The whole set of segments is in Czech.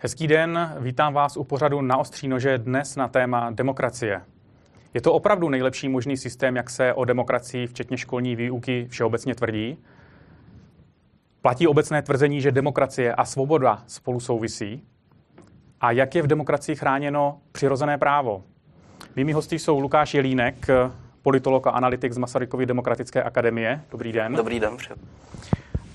Hezký den, vítám vás u pořadu na ostří nože dnes na téma demokracie. Je to opravdu nejlepší možný systém, jak se o demokracii, včetně školní výuky, všeobecně tvrdí? Platí obecné tvrzení, že demokracie a svoboda spolu souvisí? A jak je v demokracii chráněno přirozené právo? Mými hosty jsou Lukáš Jelínek, politolog a analytik z Masarykovy demokratické akademie. Dobrý den. Dobrý den.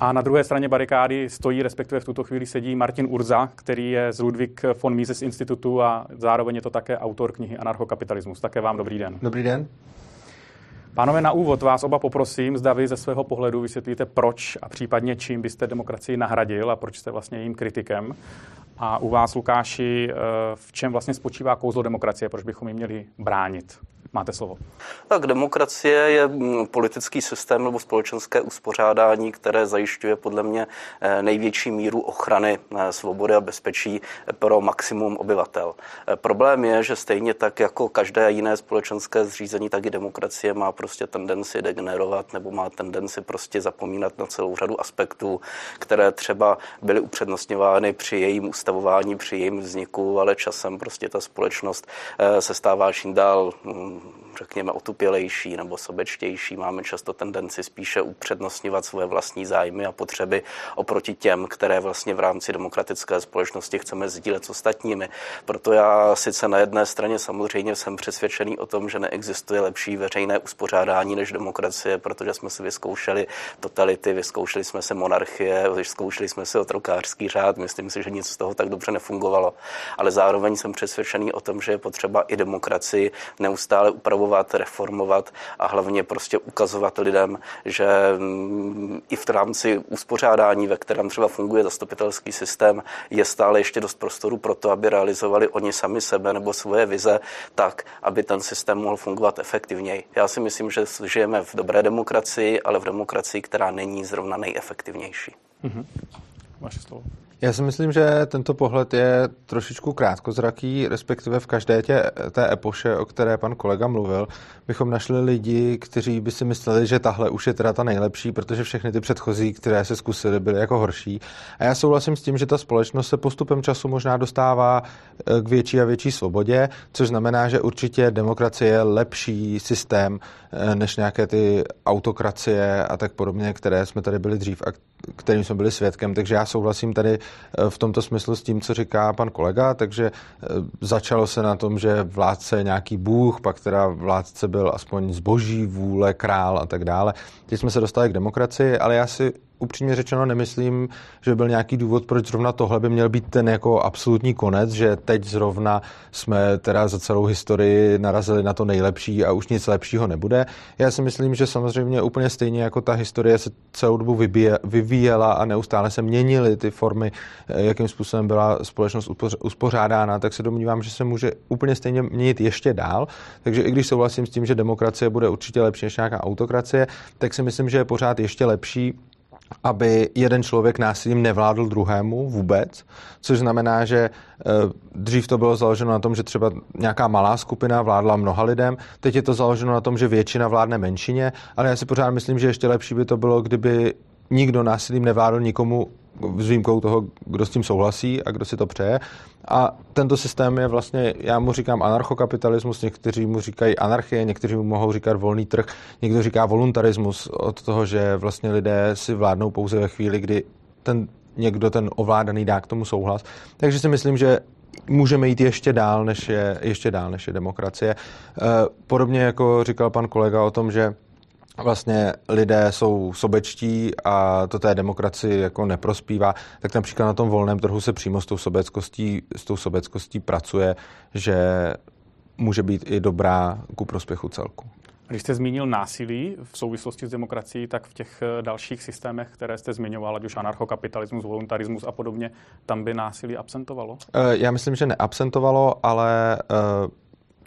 A na druhé straně barikády stojí, respektive v tuto chvíli sedí Martin Urza, který je z Ludwig von Mises institutu a zároveň je to také autor knihy Anarchokapitalismus. Také vám dobrý den. Dobrý den. Pánové, na úvod vás oba poprosím, zda vy ze svého pohledu vysvětlíte, proč a případně čím byste demokracii nahradil a proč jste vlastně jejím kritikem. A u vás, Lukáši, eh, v čem vlastně spočívá kouzlo demokracie, proč bychom ji měli bránit? Máte slovo. Tak demokracie je mm, politický systém nebo společenské uspořádání, které zajišťuje podle mě eh, největší míru ochrany eh, svobody a bezpečí pro maximum obyvatel. Problém je, že stejně tak jako každé jiné společenské zřízení, tak i demokracie má prostě tendenci degenerovat nebo má tendenci prostě zapomínat na celou řadu aspektů, které třeba byly upřednostňovány při jejím ustavování, při jejím vzniku, ale časem prostě ta společnost se stává čím dál mm, řekněme, otupělejší nebo sobečtější. Máme často tendenci spíše upřednostňovat svoje vlastní zájmy a potřeby oproti těm, které vlastně v rámci demokratické společnosti chceme sdílet s ostatními. Proto já sice na jedné straně samozřejmě jsem přesvědčený o tom, že neexistuje lepší veřejné uspořádání než demokracie, protože jsme si vyzkoušeli totality, vyzkoušeli jsme se monarchie, vyzkoušeli jsme si otrokářský řád. Myslím si, že nic z toho tak dobře nefungovalo. Ale zároveň jsem přesvědčený o tom, že je potřeba i demokracii neustále upravovat, reformovat a hlavně prostě ukazovat lidem, že mm, i v rámci uspořádání, ve kterém třeba funguje zastupitelský systém, je stále ještě dost prostoru pro to, aby realizovali oni sami sebe nebo svoje vize tak, aby ten systém mohl fungovat efektivněji. Já si myslím, že žijeme v dobré demokracii, ale v demokracii, která není zrovna nejefektivnější. Mm-hmm. Vaše slovo. Já si myslím, že tento pohled je trošičku krátkozraký, respektive v každé tě, té epoše, o které pan kolega mluvil, bychom našli lidi, kteří by si mysleli, že tahle už je teda ta nejlepší, protože všechny ty předchozí, které se zkusily, byly jako horší. A já souhlasím s tím, že ta společnost se postupem času možná dostává eh, k větší a větší svobodě, což znamená, že určitě demokracie je lepší systém než nějaké ty autokracie a tak podobně, které jsme tady byli dřív a kterým jsme byli svědkem. Takže já souhlasím tady Eh, v tomto smyslu s tím, co říká pan kolega, takže eh, začalo se na tom, že vládce je nějaký bůh, pak teda vládce byl aspoň zboží, vůle, král a tak dále. Teď jsme se dostali k demokracii, ale já si upřímně řečeno nemyslím, že byl nějaký důvod, proč zrovna tohle by měl být ten jako absolutní konec, že teď zrovna jsme teda za celou historii narazili na to nejlepší a už nic lepšího nebude. Já si myslím, že samozřejmě úplně stejně jako ta historie se celou dobu vyvíjela a neustále se měnily ty formy, eh, jakým způsobem byla společnost uspořádána, tak se domnívám, že se může úplně stejně měnit ještě dál. Takže i když souhlasím s tím, že demokracie bude určitě lepší než nějaká autokracie, tak si myslím, že je pořád ještě lepší aby jeden člověk násilím nevládl druhému vůbec, což znamená, že eh, dřív to bylo založeno na tom, že třeba nějaká malá skupina vládla mnoha lidem, teď je to založeno na tom, že většina vládne menšině, ale já si pořád myslím, že ještě lepší by to bylo, kdyby nikdo násilím nevládl nikomu s výjimkou toho, kdo s tím souhlasí a kdo si to přeje. A tento systém je vlastně, já mu říkám anarchokapitalismus, někteří mu říkají anarchie, někteří mu mohou říkat volný trh, někdo říká voluntarismus od toho, že vlastně lidé si vládnou pouze ve chvíli, kdy ten někdo ten ovládaný dá k tomu souhlas. Takže si myslím, že můžeme jít ještě dál, než je, ještě dál, než je demokracie. Eh, podobně jako říkal pan kolega o tom, že vlastně lidé jsou sobečtí a to té demokracii jako neprospívá, tak například na tom volném trhu se přímo s tou sobeckostí, s tou sobeckostí pracuje, že může být i dobrá ku prospěchu celku. Když jste zmínil násilí v souvislosti s demokracií, tak v těch eh, dalších systémech, které jste zmiňoval, ať už anarchokapitalismus, voluntarismus a podobně, tam by násilí absentovalo? Eh, já myslím, že neabsentovalo, ale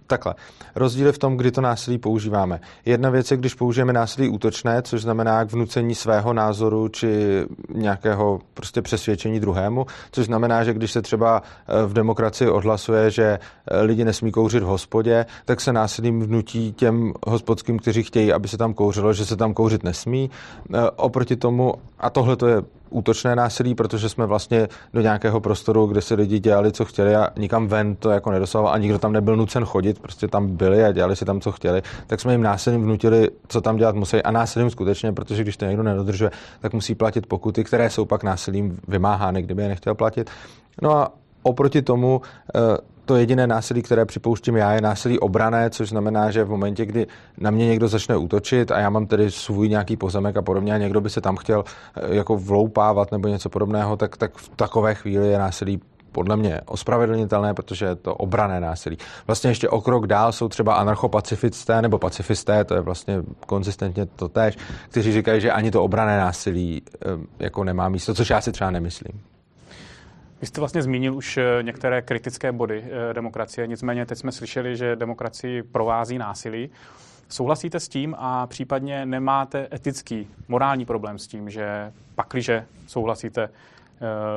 takhle. Rozdíly v tom, kdy to násilí používáme. Jedna věc je, když použijeme násilí útočné, což znamená k vnucení svého názoru či nějakého prostě přesvědčení druhému, což znamená, že když se třeba eh, v demokracii odhlasuje, že eh, lidi nesmí kouřit v hospodě, tak se násilím vnutí těm hospodským, kteří chtějí, aby se tam kouřilo, že se tam kouřit nesmí. Eh, oproti tomu, a tohle to je útočné násilí, protože jsme vlastně do nějakého prostoru, kde si lidi dělali, co chtěli a nikam ven to jako nedosahoval a nikdo tam nebyl nucen chodit, prostě tam byli a dělali si tam, co chtěli, tak jsme jim násilím vnutili, co tam dělat musí a násilím skutečně, protože když to někdo nedodržuje, tak musí platit pokuty, které jsou pak násilím vymáhány, kdyby je nechtěl platit. No a oproti tomu eh, to jediné násilí, které připouštím já, je násilí obrané, což znamená, že v momentě, kdy na mě někdo začne útočit a já mám tedy svůj nějaký pozemek a podobně a někdo by se tam chtěl eh, jako vloupávat nebo něco podobného, tak, tak v takové chvíli je násilí podle mě ospravedlnitelné, protože je to obrané násilí. Vlastně ještě o krok dál jsou třeba anarchopacifisté nebo pacifisté, to je vlastně konzistentně to tež, kteří říkají, že ani to obrané násilí eh, jako nemá místo, což já si třeba nemyslím. Vy jste vlastně zmínil už eh, některé kritické body eh, demokracie, nicméně teď jsme slyšeli, že demokracii provází násilí. Souhlasíte s tím a případně nemáte etický, morální problém s tím, že pakliže souhlasíte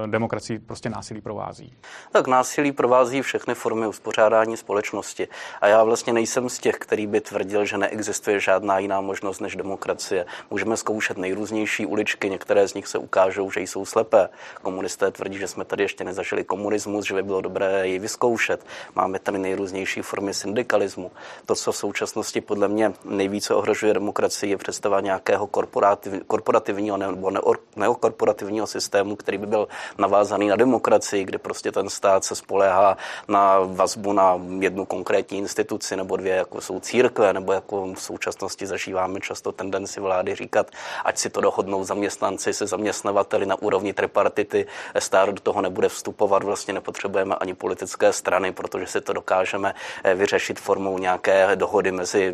demokracii prostě násilí provází? Tak násilí provází všechny formy uspořádání společnosti. A já vlastně nejsem z těch, který by tvrdil, že neexistuje žádná jiná možnost než demokracie. Můžeme zkoušet nejrůznější uličky, některé z nich se ukážou, že jsou slepé. Komunisté tvrdí, že jsme tady ještě nezažili komunismus, že by bylo dobré ji vyzkoušet. Máme tady nejrůznější formy syndikalismu. To, co v současnosti podle mě nejvíce ohrožuje demokracii, je představa nějakého korporativ, korporativního nebo neokorporativního systému, který by byl navázaný na demokracii, kde prostě ten stát se spoléhá na vazbu na jednu konkrétní instituci nebo dvě, jako jsou církve, nebo jako v současnosti zažíváme často tendenci vlády říkat, ať si to dohodnou zaměstnanci se zaměstnavateli na úrovni tripartity, stát do toho nebude vstupovat, vlastně nepotřebujeme ani politické strany, protože si to dokážeme eh, vyřešit formou nějaké dohody mezi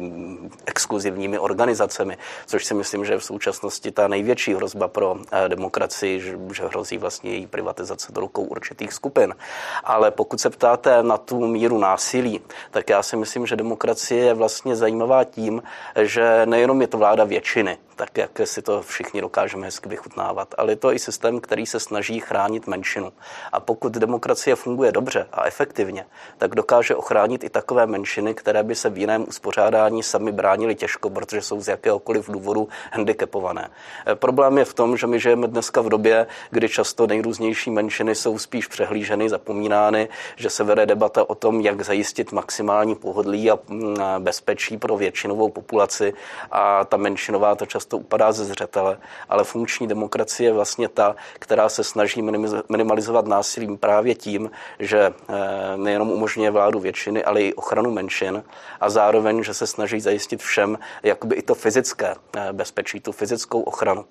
exkluzivními organizacemi, což si myslím, že je v současnosti ta největší hrozba pro eh, demokracii, že hrozí vlastně její privatizace do rukou určitých skupin. Ale pokud se ptáte na tu míru násilí, tak já si myslím, že demokracie je vlastně zajímavá tím, že nejenom je to vláda většiny, tak jak si to všichni dokážeme hezky vychutnávat. Ale je to i systém, který se snaží chránit menšinu. A pokud demokracie funguje dobře a efektivně, tak dokáže ochránit i takové menšiny, které by se v jiném uspořádání sami bránili těžko, protože jsou z jakéhokoliv důvodu handicapované. E, problém je v tom, že my žijeme dneska v době, kdy často nejrůznější menšiny jsou spíš přehlíženy, zapomínány, že se vede debata o tom, jak zajistit maximální pohodlí a mm, bezpečí pro většinovou populaci a ta menšinová to často často upadá ze zřetele, ale funkční demokracie je vlastně ta, která se snaží minimalizovat násilím právě tím, že eh, nejenom umožňuje vládu většiny, ale i ochranu menšin a zároveň, že se snaží zajistit všem jakoby i to fyzické eh, bezpečí, tu fyzickou ochranu.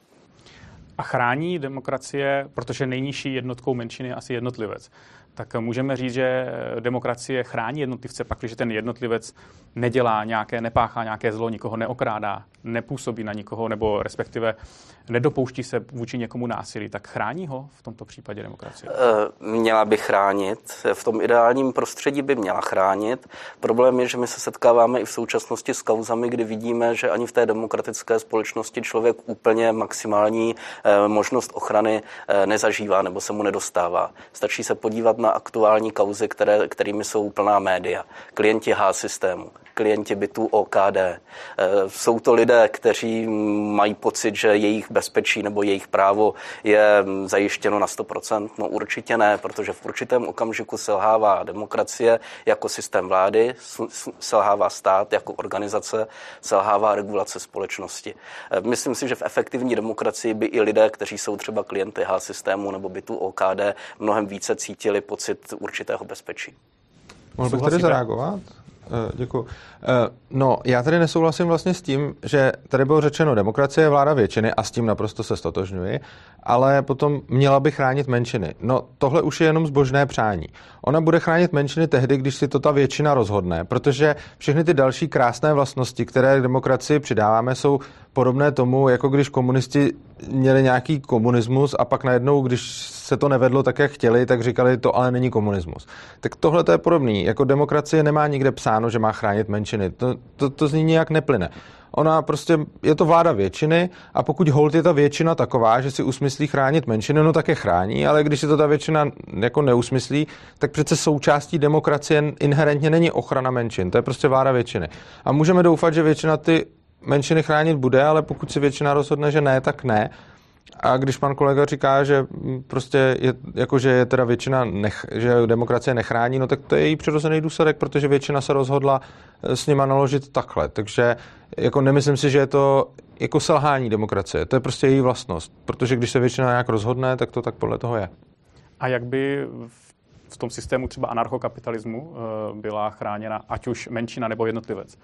A chrání demokracie, protože nejnižší jednotkou menšiny je asi jednotlivec tak můžeme říct, že demokracie chrání jednotlivce pak, když ten jednotlivec nedělá nějaké, nepáchá nějaké zlo, nikoho neokrádá, nepůsobí na nikoho, nebo respektive nedopouští se vůči někomu násilí, tak chrání ho v tomto případě demokracie? Eh, měla by chránit. V tom ideálním prostředí by měla chránit. Problém je, že my se setkáváme i v současnosti s kauzami, kdy vidíme, že ani v té demokratické společnosti člověk úplně maximální eh, možnost ochrany eh, nezažívá nebo se mu nedostává. Stačí se podívat na aktuální kauzy, které, kterými jsou plná média. Klienti H systému, klienti bytů OKD. Eh, jsou to lidé, kteří mají pocit, že jejich bezpečí nebo jejich právo je zajištěno na 100%? No určitě ne, protože v určitém okamžiku selhává demokracie jako systém vlády, selhává stát jako organizace, selhává regulace společnosti. Eh, myslím si, že v efektivní demokracii by i lidé, kteří jsou třeba klienty H systému nebo bytu OKD, mnohem více cítili pocit určitého bezpečí. Mohl bych tady zareagovat? Eh, děkuji. Eh, no, já tady nesouhlasím vlastně s tím, že tady bylo řečeno, demokracie je vláda většiny a s tím naprosto se stotožňuji, ale potom měla by chránit menšiny. No, tohle už je jenom zbožné přání. Ona bude chránit menšiny tehdy, když si to ta většina rozhodne, protože všechny ty další krásné vlastnosti, které demokracii přidáváme, jsou podobné tomu, jako když komunisti měli nějaký komunismus a pak najednou, když se to nevedlo tak, jak chtěli, tak říkali, to ale není komunismus. Tak tohle to je podobný. Jako demokracie nemá nikde psáno, že má chránit menšiny. To, to, to z ní nijak neplyne. Ona prostě je to vláda většiny a pokud hold je ta většina taková, že si usmyslí chránit menšiny, no tak je chrání, ale když si to ta většina jako neusmyslí, tak přece součástí demokracie inherentně není ochrana menšin. To je prostě vláda většiny. A můžeme doufat, že většina ty menšiny chránit bude, ale pokud si většina rozhodne, že ne, tak ne. A když pan kolega říká, že prostě je, jako, že je teda většina, nech, že demokracie nechrání, no tak to je její přirozený důsledek, protože většina se rozhodla eh, s nima naložit takhle. Takže jako nemyslím si, že je to jako selhání demokracie. To je prostě její vlastnost. Protože když se většina nějak rozhodne, tak to tak podle toho je. A jak by v tom systému třeba anarchokapitalismu eh, byla chráněna ať už menšina nebo jednotlivec?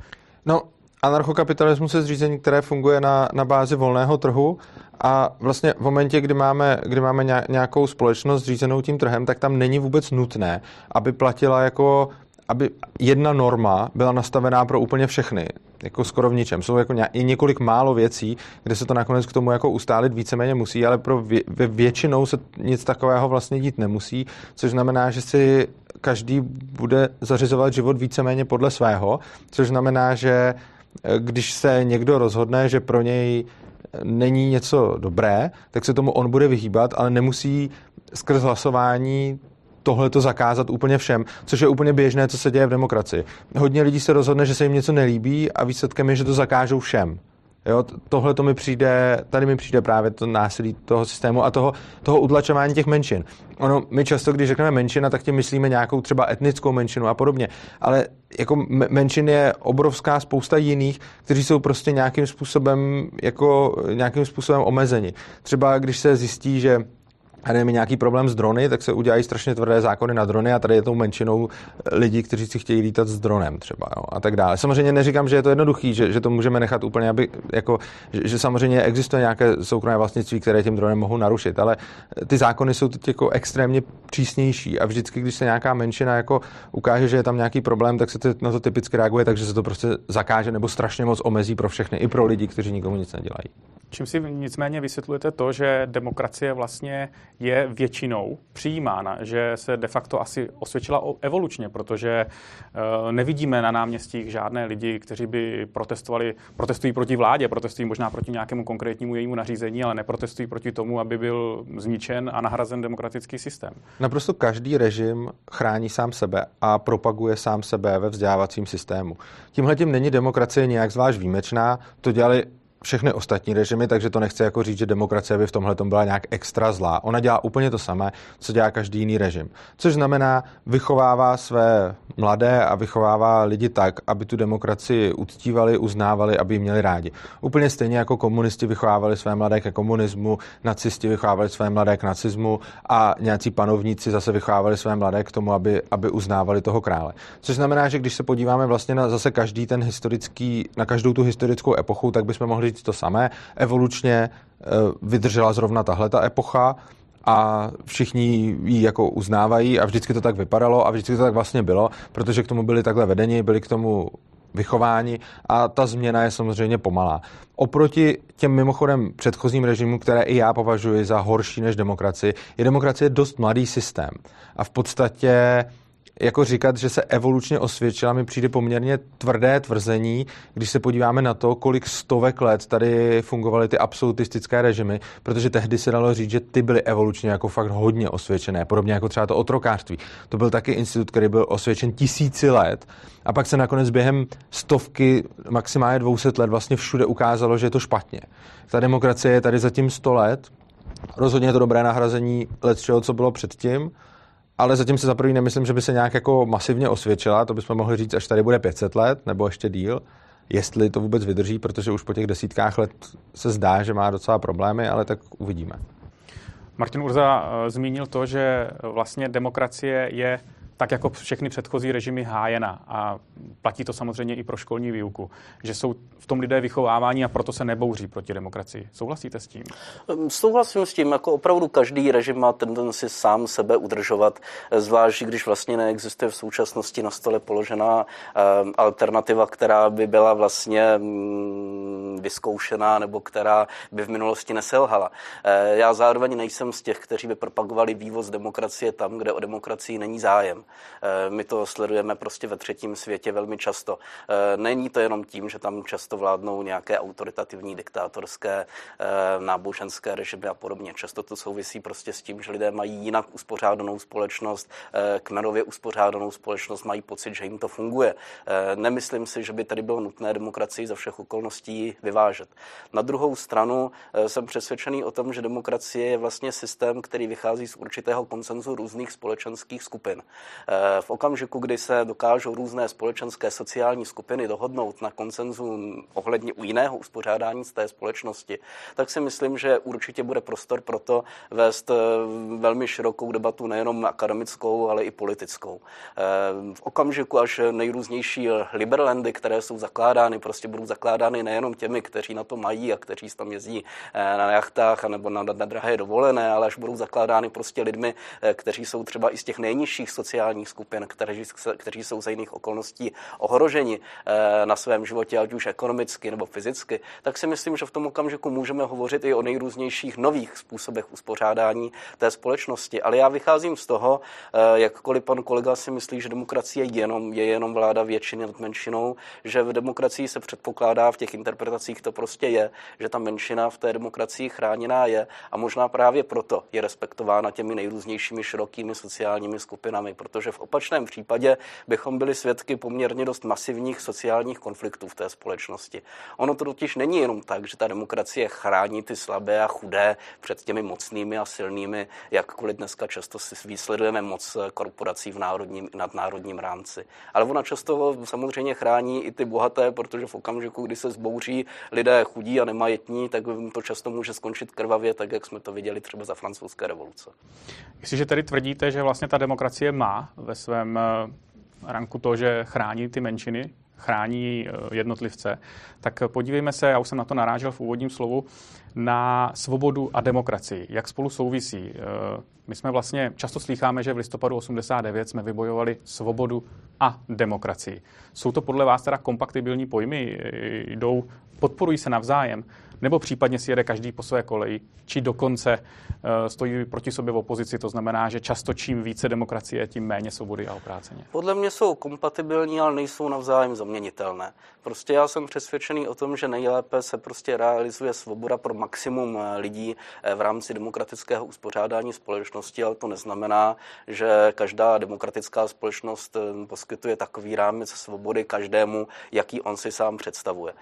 No, anarchokapitalismus je zřízení, které funguje na, na bázi volného trhu a vlastně v momentě, kdy máme, kdy máme nějakou společnost řízenou tím trhem, tak tam není vůbec nutné, aby platila jako aby jedna norma byla nastavená pro úplně všechny, jako skoro v ničem. Jsou jako i několik málo věcí, kde se to nakonec k tomu jako ustálit víceméně musí, ale pro vě, většinou se nic takového vlastně dít nemusí, což znamená, že si každý bude zařizovat život víceméně podle svého, což znamená, že když se někdo rozhodne, že pro něj není něco dobré, tak se tomu on bude vyhýbat, ale nemusí skrz hlasování tohle to zakázat úplně všem, což je úplně běžné, co se děje v demokracii. Hodně lidí se rozhodne, že se jim něco nelíbí a výsledkem je, že to zakážou všem. Jo, tohle to mi přijde, tady mi přijde právě to násilí toho systému a toho, toho utlačování těch menšin. Ono, my často, když řekneme menšina, tak tím myslíme nějakou třeba etnickou menšinu a podobně, ale jako menšin je obrovská spousta jiných, kteří jsou prostě nějakým způsobem, jako nějakým způsobem omezeni. Třeba když se zjistí, že a je nějaký problém s drony, tak se udělají strašně tvrdé zákony na drony a tady je tou menšinou lidí, kteří si chtějí lítat s dronem třeba jo, a tak dále. Samozřejmě neříkám, že je to jednoduchý, že, že to můžeme nechat úplně, aby, jako, že, že samozřejmě existuje nějaké soukromé vlastnictví, které tím dronem mohou narušit, ale ty zákony jsou teď jako extrémně přísnější a vždycky, když se nějaká menšina jako ukáže, že je tam nějaký problém, tak se to, na to typicky reaguje, takže se to prostě zakáže nebo strašně moc omezí pro všechny, i pro lidi, kteří nikomu nic nedělají. Čím si nicméně vysvětlujete to, že demokracie vlastně je většinou přijímána, že se de facto asi osvědčila evolučně, protože eh, nevidíme na náměstích žádné lidi, kteří by protestovali, protestují proti vládě, protestují možná proti nějakému konkrétnímu jejímu nařízení, ale neprotestují proti tomu, aby byl zničen a nahrazen demokratický systém. Naprosto každý režim chrání sám sebe a propaguje sám sebe ve vzdělávacím systému. Tímhle tím není demokracie nějak zvlášť výjimečná, to dělali všechny ostatní režimy, takže to nechce jako říct, že demokracie by v tomhle byla nějak extra zlá. Ona dělá úplně to samé, co dělá každý jiný režim. Což znamená, vychovává své mladé a vychovává lidi tak, aby tu demokracii uctívali, uznávali, aby ji měli rádi. Úplně stejně jako komunisti vychovávali své mladé ke komunismu, nacisti vychovávali své mladé k nacismu a nějací panovníci zase vychovávali své mladé k tomu, aby, aby uznávali toho krále. Což znamená, že když se podíváme vlastně na zase každý ten historický, na každou tu historickou epochu, tak bychom mohli říct to samé. Evolučně eh, vydržela zrovna tahle ta epocha a všichni ji jako uznávají a vždycky to tak vypadalo a vždycky to tak vlastně bylo, protože k tomu byli takhle vedeni, byli k tomu vychování a ta změna je samozřejmě pomalá. Oproti těm mimochodem předchozím režimům, které i já považuji za horší než demokracii, je demokracie dost mladý systém. A v podstatě jako říkat, že se evolučně osvědčila, mi přijde poměrně tvrdé tvrzení, když se podíváme na to, kolik stovek let tady fungovaly ty absolutistické režimy, protože tehdy se dalo říct, že ty byly evolučně jako fakt hodně osvědčené, podobně jako třeba to otrokářství. To byl taky institut, který byl osvědčen tisíci let a pak se nakonec během stovky, maximálně 200 let vlastně všude ukázalo, že je to špatně. Ta demokracie je tady zatím 100 let, rozhodně je to dobré nahrazení let čeho, co bylo předtím, ale zatím se za první nemyslím, že by se nějak jako masivně osvědčila, to bychom mohli říct, až tady bude 500 let nebo ještě díl, jestli to vůbec vydrží, protože už po těch desítkách let se zdá, že má docela problémy, ale tak uvidíme. Martin Urza eh, zmínil to, že vlastně demokracie je tak jako všechny předchozí režimy hájena. A platí to samozřejmě i pro školní výuku, že jsou v tom lidé vychovávání a proto se nebouří proti demokracii. Souhlasíte s tím? Ehm, souhlasím s tím, jako opravdu každý režim má tendenci sám sebe udržovat, zvlášť když vlastně neexistuje v současnosti na stole položená ehm, alternativa, která by byla vlastně mm, vyzkoušená nebo která by v minulosti neselhala. Ehm, já zároveň nejsem z těch, kteří by propagovali vývoz demokracie tam, kde o demokracii není zájem. My to sledujeme prostě ve třetím světě velmi často. Není to jenom tím, že tam často vládnou nějaké autoritativní, diktátorské, náboženské režimy a podobně. Často to souvisí prostě s tím, že lidé mají jinak uspořádanou společnost, kmenově uspořádanou společnost, mají pocit, že jim to funguje. Nemyslím si, že by tady bylo nutné demokracii za všech okolností vyvážet. Na druhou stranu jsem přesvědčený o tom, že demokracie je vlastně systém, který vychází z určitého koncenzu různých společenských skupin. Eh, v okamžiku, kdy se dokážou různé společenské sociální skupiny dohodnout na koncenzu ohledně u jiného uspořádání z té společnosti, tak si myslím, že určitě bude prostor pro to vést eh, velmi širokou debatu nejenom akademickou, ale i politickou. Eh, v okamžiku, až nejrůznější liberlandy, které jsou zakládány, prostě budou zakládány nejenom těmi, kteří na to mají a kteří tam jezdí na jachtách nebo na, na drahé dovolené, ale až budou zakládány prostě lidmi, kteří jsou třeba i z těch nejnižších sociálních skupin, kteří, kteří jsou za jiných okolností ohroženi eh, na svém životě, ať už ekonomicky nebo fyzicky, tak si myslím, že v tom okamžiku můžeme hovořit i o nejrůznějších nových způsobech uspořádání té společnosti. Ale já vycházím z toho, eh, jakkoliv pan kolega si myslí, že demokracie je jenom, je jenom vláda většiny nad menšinou, že v demokracii se předpokládá v těch interpretacích to prostě je, že ta menšina v té demokracii chráněná je a možná právě proto je respektována těmi nejrůznějšími širokými sociálními skupinami, protože v opačném případě bychom byli svědky poměrně dost masivních sociálních konfliktů v té společnosti. Ono to totiž není jenom tak, že ta demokracie chrání ty slabé a chudé před těmi mocnými a silnými, jakkoliv dneska často si výsledujeme moc korporací v národním nadnárodním rámci. Ale ona často samozřejmě chrání i ty bohaté, protože v okamžiku, kdy se zbouří lidé chudí a nemajetní, tak to často může skončit krvavě, tak jak jsme to viděli třeba za francouzské revoluce. Jestliže tedy tvrdíte, že vlastně ta demokracie má ve svém eh, ranku to, že chrání ty menšiny, chrání eh, jednotlivce, tak podívejme se, já už jsem na to narážel v úvodním slovu, na svobodu a demokracii. Jak spolu souvisí? Eh, my jsme vlastně, často slycháme, že v listopadu 89 jsme vybojovali svobodu a demokracii. Jsou to podle vás teda kompatibilní pojmy? Jdou, podporují se navzájem? Nebo případně si jede každý po své koleji, či dokonce uh, stojí proti sobě v opozici. To znamená, že často čím více demokracie, tím méně svobody a opráceně. Podle mě jsou kompatibilní, ale nejsou navzájem zaměnitelné. Prostě já jsem přesvědčený o tom, že nejlépe se prostě realizuje svoboda pro maximum eh, lidí eh, v rámci demokratického uspořádání společnosti, ale to neznamená, že každá demokratická společnost poskytuje takový rámec svobody každému, jaký on si sám představuje.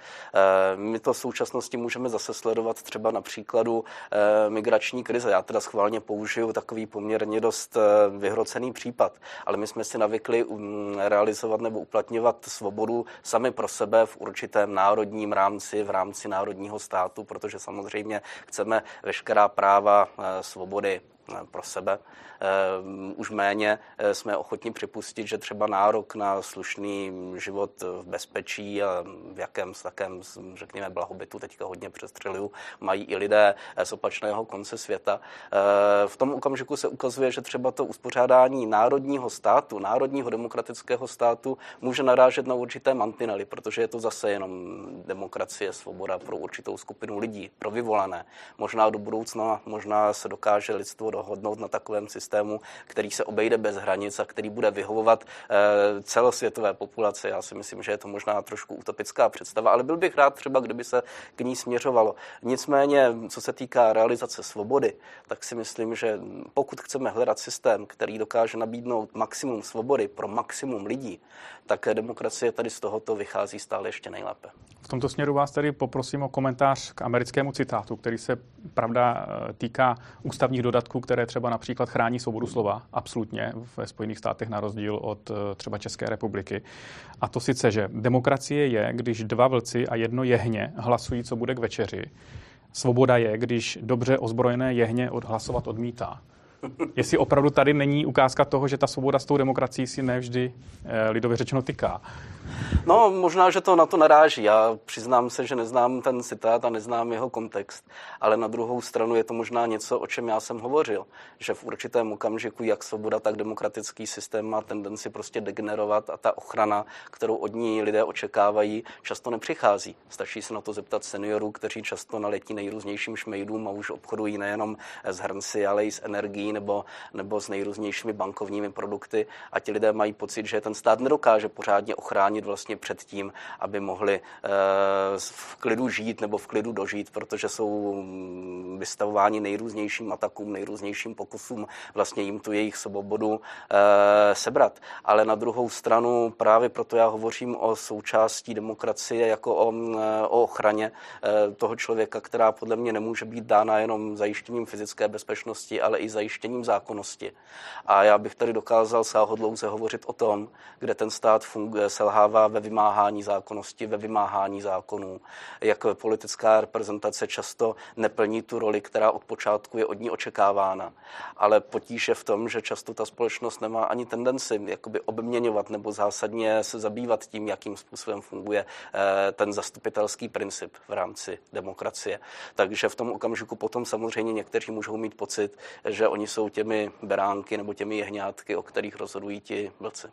My to v současnosti můžeme můžeme zase sledovat třeba na příkladu e, migrační krize. Já teda schválně použiju takový poměrně dost e, vyhrocený případ, ale my jsme si navykli um, realizovat nebo uplatňovat svobodu sami pro sebe v určitém národním rámci, v rámci národního státu, protože samozřejmě chceme veškerá práva e, svobody pro sebe. Eh, už méně eh, jsme ochotni připustit, že třeba nárok na slušný život v bezpečí a v jakém takém, řekněme, blahobytu, teďka hodně přestřeluju, mají i lidé eh, z opačného konce světa. V tom okamžiku se ukazuje, že třeba to uspořádání národního státu, národního demokratického státu může narážet na určité mantinely, protože je to zase jenom demokracie, svoboda pro určitou skupinu lidí, pro vyvolané. Možná do budoucna, možná se dokáže lidstvo dohodnout na takovém systému, který se obejde bez hranic a který bude vyhovovat eh, celosvětové populaci. Já si myslím, že je to možná trošku utopická představa, ale byl bych rád třeba, kdyby se k ní směřovalo. Nicméně, co se týká realizace svobody, tak si myslím, že pokud chceme hledat systém, který dokáže nabídnout maximum svobody pro maximum lidí, tak demokracie tady z tohoto vychází stále ještě nejlépe. V tomto směru vás tedy poprosím o komentář k americkému citátu, který se, pravda, eh, týká ústavních dodatků, které třeba například chrání svobodu slova, absolutně, ve Spojených státech na rozdíl od eh, třeba České republiky. A to sice, že demokracie je, když dva vlci a jedno jehně hlasují, co bude k večeři. Svoboda je, když dobře ozbrojené jehně odhlasovat odmítá. Jestli opravdu tady není ukázka toho, že ta svoboda s tou demokracií si nevždy eh, lidově řečeno tyká. No, možná, že to na to naráží. Já přiznám se, že neznám ten citát a neznám jeho kontext, ale na druhou stranu je to možná něco, o čem já jsem hovořil, že v určitém okamžiku jak svoboda, tak demokratický systém má tendenci prostě degenerovat a ta ochrana, kterou od ní lidé očekávají, často nepřichází. Stačí se na to zeptat seniorů, kteří často naletí nejrůznějším šmejdům a už obchodují nejenom s hrnci, ale i s energií nebo, nebo s nejrůznějšími bankovními produkty a ti lidé mají pocit, že ten stát nedokáže pořádně ochránit vlastně před tím, aby mohli eh, v klidu žít nebo v klidu dožít, protože jsou mm, vystavováni nejrůznějším atakům, nejrůznějším pokusům vlastně jim tu jejich svobodu eh, sebrat. Ale na druhou stranu právě proto já hovořím o součástí demokracie jako o, mm, o ochraně toho člověka, která podle mě nemůže být dána jenom zajištěním fyzické bezpečnosti, ale i zajištěním zákonnosti. A já bych tady dokázal sáhodlouze hovořit o tom, kde ten stát funguje, selhává ve vymáhání zákonnosti, ve vymáhání zákonů, jak politická reprezentace často neplní tu roli, která od počátku je od ní očekávána. Ale potíž je v tom, že často ta společnost nemá ani tendenci jakoby obměňovat nebo zásadně se zabývat tím, jakým způsobem funguje eh, ten zastupitelský princip v rámci demokracie. Takže v tom okamžiku potom samozřejmě někteří můžou mít pocit, že oni jsou těmi beránky nebo těmi jehňátky, o kterých rozhodují ti vlci.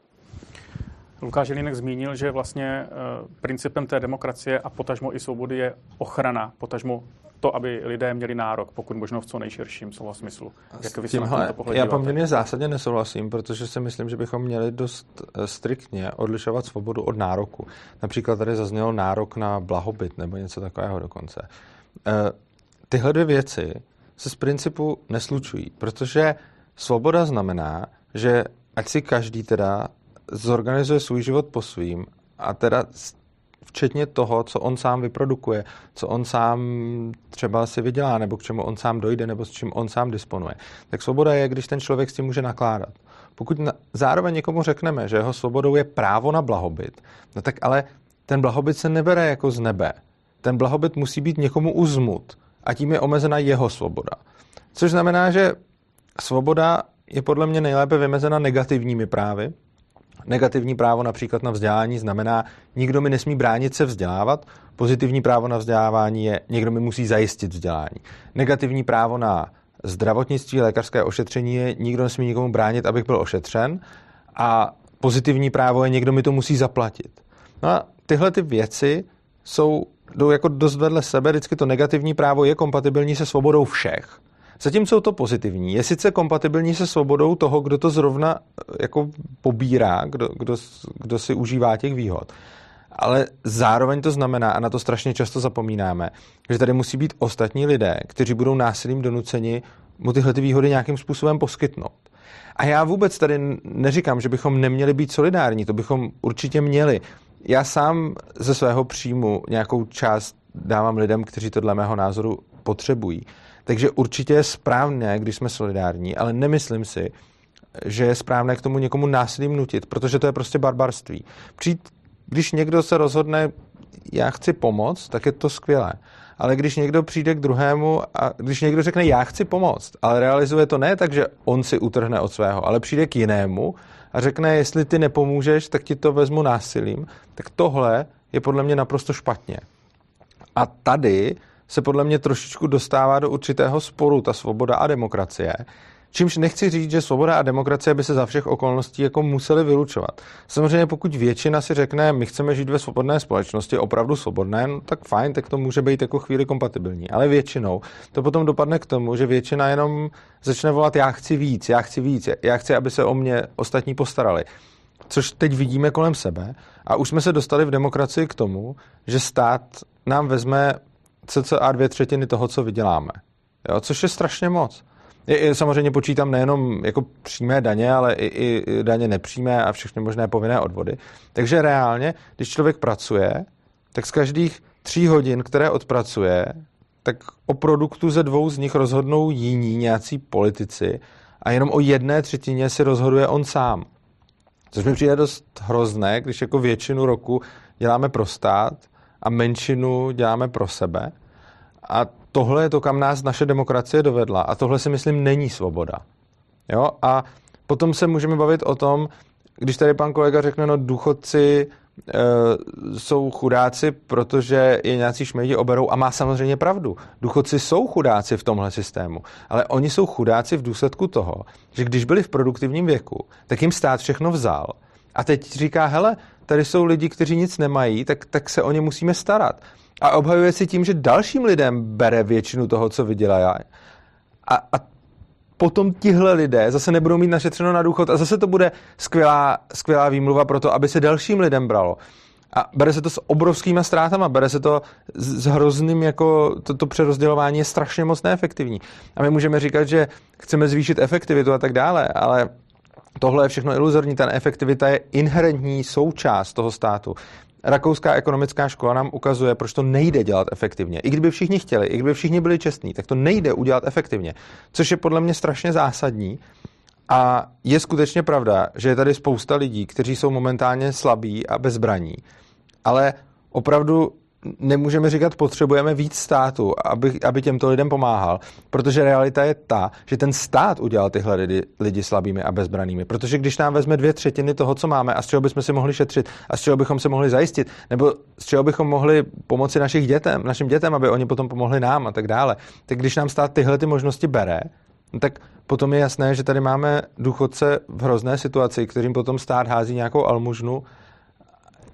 Lukáš Jelínek zmínil, že vlastně eh, principem té demokracie a potažmo i svobody je ochrana, potažmo to, aby lidé měli nárok, pokud možno v co nejširším slova smyslu. Jak vy Tímhle, já poměrně zásadně nesouhlasím, protože si myslím, že bychom měli dost eh, striktně odlišovat svobodu od nároku. Například tady zazněl nárok na blahobyt nebo něco takového dokonce. Eh, tyhle dvě věci se z principu neslučují, protože svoboda znamená, že ať si každý teda zorganizuje svůj život po svým a teda včetně toho, co on sám vyprodukuje, co on sám třeba si vydělá, nebo k čemu on sám dojde, nebo s čím on sám disponuje. Tak svoboda je, když ten člověk s tím může nakládat. Pokud na, zároveň někomu řekneme, že jeho svobodou je právo na blahobyt, no tak ale ten blahobyt se nebere jako z nebe. Ten blahobyt musí být někomu uzmut a tím je omezena jeho svoboda. Což znamená, že svoboda je podle mě nejlépe vymezena negativními právy. Negativní právo například na vzdělání znamená, nikdo mi nesmí bránit se vzdělávat, pozitivní právo na vzdělávání je, někdo mi musí zajistit vzdělání. Negativní právo na zdravotnictví, lékařské ošetření je, nikdo nesmí nikomu bránit, abych byl ošetřen a pozitivní právo je, někdo mi to musí zaplatit. No a tyhle ty věci jsou jdou jako dost vedle sebe, vždycky to negativní právo je kompatibilní se svobodou všech. Zatímco to pozitivní je sice kompatibilní se svobodou toho, kdo to zrovna eh, jako pobírá, kdo, kdo, kdo si užívá těch výhod. Ale zároveň to znamená, a na to strašně často zapomínáme, že tady musí být ostatní lidé, kteří budou násilím donuceni mu tyhle ty výhody nějakým způsobem poskytnout. A já vůbec tady neříkám, že bychom neměli být solidární, to bychom určitě měli já sám ze svého příjmu nějakou část dávám lidem, kteří to dle mého názoru potřebují. Takže určitě je správné, když jsme solidární, ale nemyslím si, že je správné k tomu někomu násilím nutit, protože to je prostě barbarství. Přijít, když někdo se rozhodne, já chci pomoct, tak je to skvělé. Ale když někdo přijde k druhému a když někdo řekne, já chci pomoct, ale realizuje to ne tak, že on si utrhne od svého, ale přijde k jinému a řekne, jestli ty nepomůžeš, tak ti to vezmu násilím, tak tohle je podle mě naprosto špatně. A tady se podle mě trošičku dostává do určitého sporu ta svoboda a demokracie, Čímž nechci říct, že svoboda a demokracie by se za všech okolností jako museli vylučovat. Samozřejmě pokud většina si řekne, my chceme žít ve svobodné společnosti, opravdu svobodné, no, tak fajn, tak to může být jako chvíli kompatibilní. Ale většinou to potom dopadne k tomu, že většina jenom začne volat, já chci víc, já chci víc, já chci, aby se o mě ostatní postarali. Což teď vidíme kolem sebe a už jsme se dostali v demokracii k tomu, že stát nám vezme cca dvě třetiny toho, co vyděláme. Jo, což je strašně moc. Je, samozřejmě počítám nejenom jako přímé daně, ale i, i daně nepřímé a všechny možné povinné odvody. Takže reálně, když člověk pracuje, tak z každých tří hodin, které odpracuje, tak o produktu ze dvou z nich rozhodnou jiní nějací politici a jenom o jedné třetině si rozhoduje on sám. Což mi přijde dost hrozné, když jako většinu roku děláme pro stát a menšinu děláme pro sebe. A tohle je to, kam nás naše demokracie dovedla. A tohle si myslím není svoboda. Jo? A potom se můžeme bavit o tom, když tady pan kolega řekne, no důchodci e, jsou chudáci, protože je nějací šmejdi oberou a má samozřejmě pravdu. Důchodci jsou chudáci v tomhle systému, ale oni jsou chudáci v důsledku toho, že když byli v produktivním věku, tak jim stát všechno vzal a teď říká, hele, tady jsou lidi, kteří nic nemají, tak, tak se o ně musíme starat a obhajuje si tím, že dalším lidem bere většinu toho, co vydělá. A, a potom tihle lidé zase nebudou mít našetřeno na důchod a zase to bude skvělá, skvělá výmluva pro to, aby se dalším lidem bralo. A bere se to s obrovskýma ztrátama, bere se to s hrozným, jako to, to přerozdělování je strašně moc neefektivní. A my můžeme říkat, že chceme zvýšit efektivitu a tak dále, ale tohle je všechno iluzorní, ta efektivita je inherentní součást toho státu. Rakouská ekonomická škola nám ukazuje, proč to nejde dělat efektivně. I kdyby všichni chtěli, i kdyby všichni byli čestní, tak to nejde udělat efektivně. Což je podle mě strašně zásadní. A je skutečně pravda, že je tady spousta lidí, kteří jsou momentálně slabí a bezbraní. Ale opravdu nemůžeme říkat, potřebujeme víc státu, aby, aby těmto lidem pomáhal, protože realita je ta, že ten stát udělal tyhle lidi, lidi slabými a bezbranými. Protože když nám vezme dvě třetiny toho, co máme a z čeho bychom si mohli šetřit a z čeho bychom se mohli zajistit, nebo z čeho bychom mohli pomoci našich dětem, našim dětem, aby oni potom pomohli nám a tak dále, tak když nám stát tyhle ty možnosti bere, no tak potom je jasné, že tady máme důchodce v hrozné situaci, kterým potom stát hází nějakou almužnu,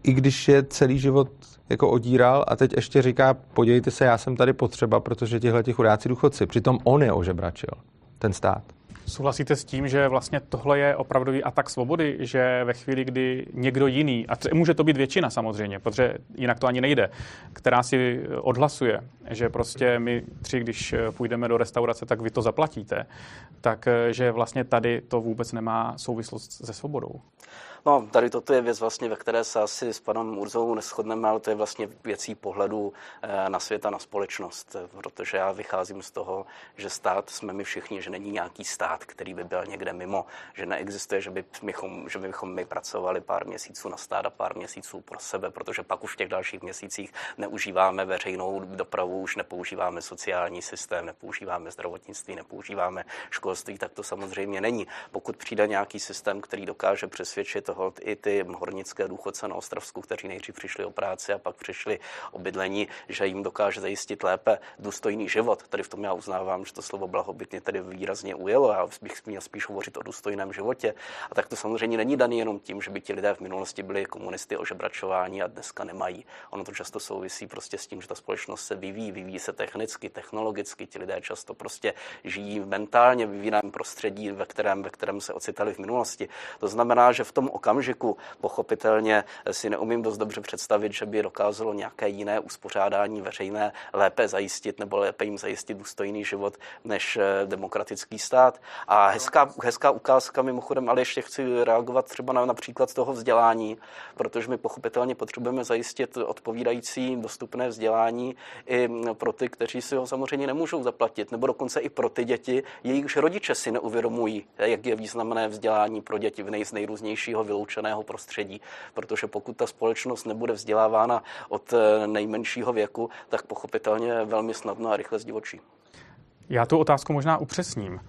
i když je celý život jako odíral a teď ještě říká, podívejte se, já jsem tady potřeba, protože tihle ti chudáci důchodci. Přitom on je ožebračil, ten stát. Souhlasíte s tím, že vlastně tohle je opravdový atak svobody, že ve chvíli, kdy někdo jiný, a může to být většina samozřejmě, protože jinak to ani nejde, která si odhlasuje, že prostě my tři, když půjdeme do restaurace, tak vy to zaplatíte, tak že vlastně tady to vůbec nemá souvislost se svobodou. No, tady toto je věc vlastně, ve které se asi s panem Urzou neschodneme, ale to je vlastně věcí pohledu eh, na svět a na společnost, protože já vycházím z toho, že stát jsme my všichni, že není nějaký stát, který by byl někde mimo, že neexistuje, že, by bychom, že bychom my pracovali pár měsíců na stát a pár měsíců pro sebe, protože pak už v těch dalších měsících neužíváme veřejnou dopravu, už nepoužíváme sociální systém, nepoužíváme zdravotnictví, nepoužíváme školství, tak to samozřejmě není. Pokud přijde nějaký systém, který dokáže přesvědčit hold i ty hornické důchodce na Ostravsku, kteří nejdřív přišli o práci a pak přišli o bydlení, že jim dokáže zajistit lépe důstojný život. Tady v tom já uznávám, že to slovo blahobyt mě tady výrazně ujelo. Já bych měl spíš hovořit o důstojném životě. A tak to samozřejmě není daný jenom tím, že by ti lidé v minulosti byli komunisty ožebračování a dneska nemají. Ono to často souvisí prostě s tím, že ta společnost se vyvíjí, vyvíjí se technicky, technologicky. Ti lidé často prostě žijí mentálně v jiném prostředí, ve kterém, ve kterém se ocitali v minulosti. To znamená, že v tom okamžiku. Pochopitelně si neumím dost dobře představit, že by dokázalo nějaké jiné uspořádání veřejné lépe zajistit nebo lépe jim zajistit důstojný život než eh, demokratický stát. A hezká, hezká ukázka mimochodem, ale ještě chci reagovat třeba na například toho vzdělání, protože my pochopitelně potřebujeme zajistit odpovídající dostupné vzdělání i pro ty, kteří si ho samozřejmě nemůžou zaplatit, nebo dokonce i pro ty děti, jejichž rodiče si neuvědomují, jak je významné vzdělání pro děti v nej, z nejrůznějšího vyloučeného prostředí, protože pokud ta společnost nebude vzdělávána od eh, nejmenšího věku, tak pochopitelně velmi snadno a rychle zdivočí. Já tu otázku možná upřesním.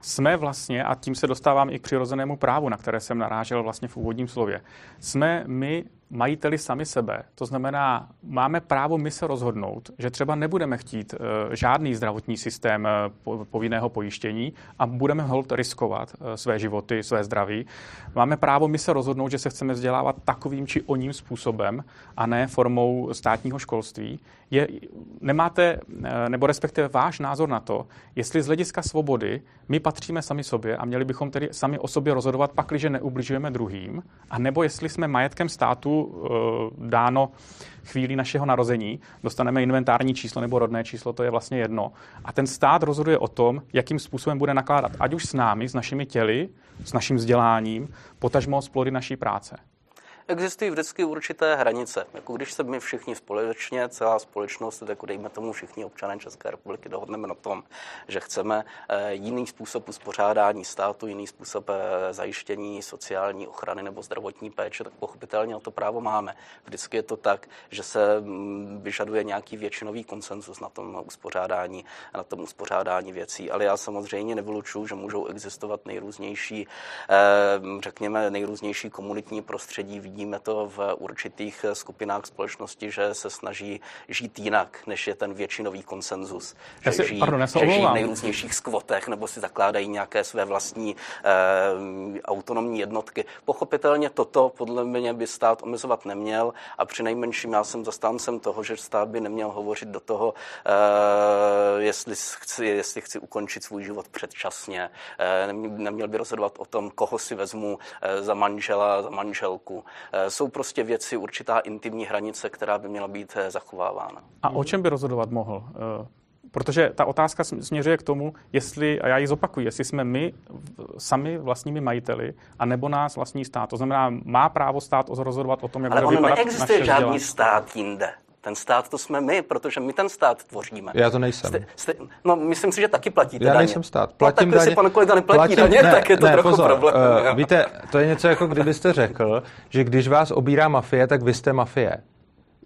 Jsme vlastně, a tím se dostávám i k přirozenému právu, na které jsem narážel vlastně v úvodním slově, jsme my majiteli sami sebe. To znamená, máme právo my se rozhodnout, že třeba nebudeme chtít uh, žádný zdravotní systém uh, povinného pojištění a budeme hold riskovat uh, své životy, své zdraví. Máme právo my se rozhodnout, že se chceme vzdělávat takovým či oním způsobem a ne formou státního školství. Je, nemáte, nebo respektive váš názor na to, jestli z hlediska svobody my patříme sami sobě a měli bychom tedy sami o sobě rozhodovat, pakliže neubližujeme druhým, a nebo jestli jsme majetkem státu Eh, dáno chvíli našeho narození, dostaneme inventární číslo nebo rodné číslo, to je vlastně jedno. A ten stát rozhoduje o tom, jakým způsobem bude nakládat, ať už s námi, s našimi těly, s naším vzděláním, potažmo s plody naší práce existují vždycky určité hranice. Jako když se my všichni společně, celá společnost, jako dejme tomu všichni občané České republiky, dohodneme na tom, že chceme eh, jiný způsob uspořádání státu, jiný způsob eh, zajištění sociální ochrany nebo zdravotní péče, tak pochopitelně o to právo máme. Vždycky je to tak, že se mm, vyžaduje nějaký většinový konsenzus na tom uspořádání, na tom uspořádání věcí. Ale já samozřejmě nevylučuju, že můžou existovat nejrůznější, eh, řekněme, nejrůznější komunitní prostředí, vidíme to v určitých skupinách společnosti, že se snaží žít jinak, než je ten většinový konsenzus. Že, si, žijí, pardon, že žijí v nejrůznějších skvotech nebo si zakládají nějaké své vlastní eh, autonomní jednotky. Pochopitelně toto podle mě by stát omezovat neměl a při nejmenším já jsem zastáncem toho, že stát by neměl hovořit do toho, eh, jestli, chci, jestli chci ukončit svůj život předčasně. Eh, neměl by rozhodovat o tom, koho si vezmu eh, za manžela, za manželku. Eh, jsou prostě věci, určitá intimní hranice, která by měla být eh, zachovávána. A o čem by rozhodovat mohl? Eh, protože ta otázka směřuje k tomu, jestli, a já ji zopakuju, jestli jsme my sami vlastními majiteli, anebo nás vlastní stát. To znamená, má právo stát rozhodovat o tom, jak Ale bude vypadat neexistuje naše žádný vzdělání. stát jinde. Ten stát to jsme my, protože my ten stát tvoříme. Já to nejsem. Jste, jste, no, myslím si, že taky platíte Já daně. nejsem stát. Platím no, tak daně. si pan kolega neplatí platím, daně, ne, tak je to ne, trochu pozor, problém. Uh, víte, to je něco jako kdybyste řekl, že když vás obírá mafie, tak vy jste mafie.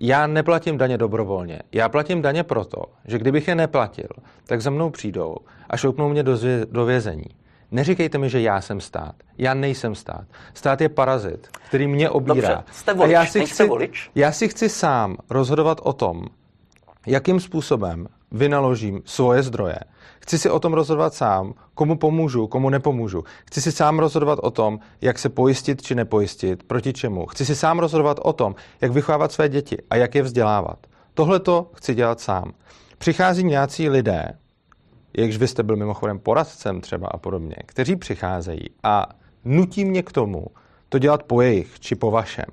Já neplatím daně dobrovolně. Já platím daně proto, že kdybych je neplatil, tak za mnou přijdou a šoupnou mě do, zvě- do vězení. Neříkejte mi, že já jsem stát. Já nejsem stát. Stát je parazit, který mě obírá. Dobře, jste volič, a já si, nejste chci, volič? já si chci sám rozhodovat o tom, jakým způsobem vynaložím svoje zdroje. Chci si o tom rozhodovat sám, komu pomůžu, komu nepomůžu. Chci si sám rozhodovat o tom, jak se pojistit či nepojistit, proti čemu. Chci si sám rozhodovat o tom, jak vychovávat své děti a jak je vzdělávat. Tohle to chci dělat sám. Přichází nějací lidé, jakž vy jste byl mimochodem poradcem třeba a podobně, kteří přicházejí a nutí mě k tomu to dělat po jejich či po vašem.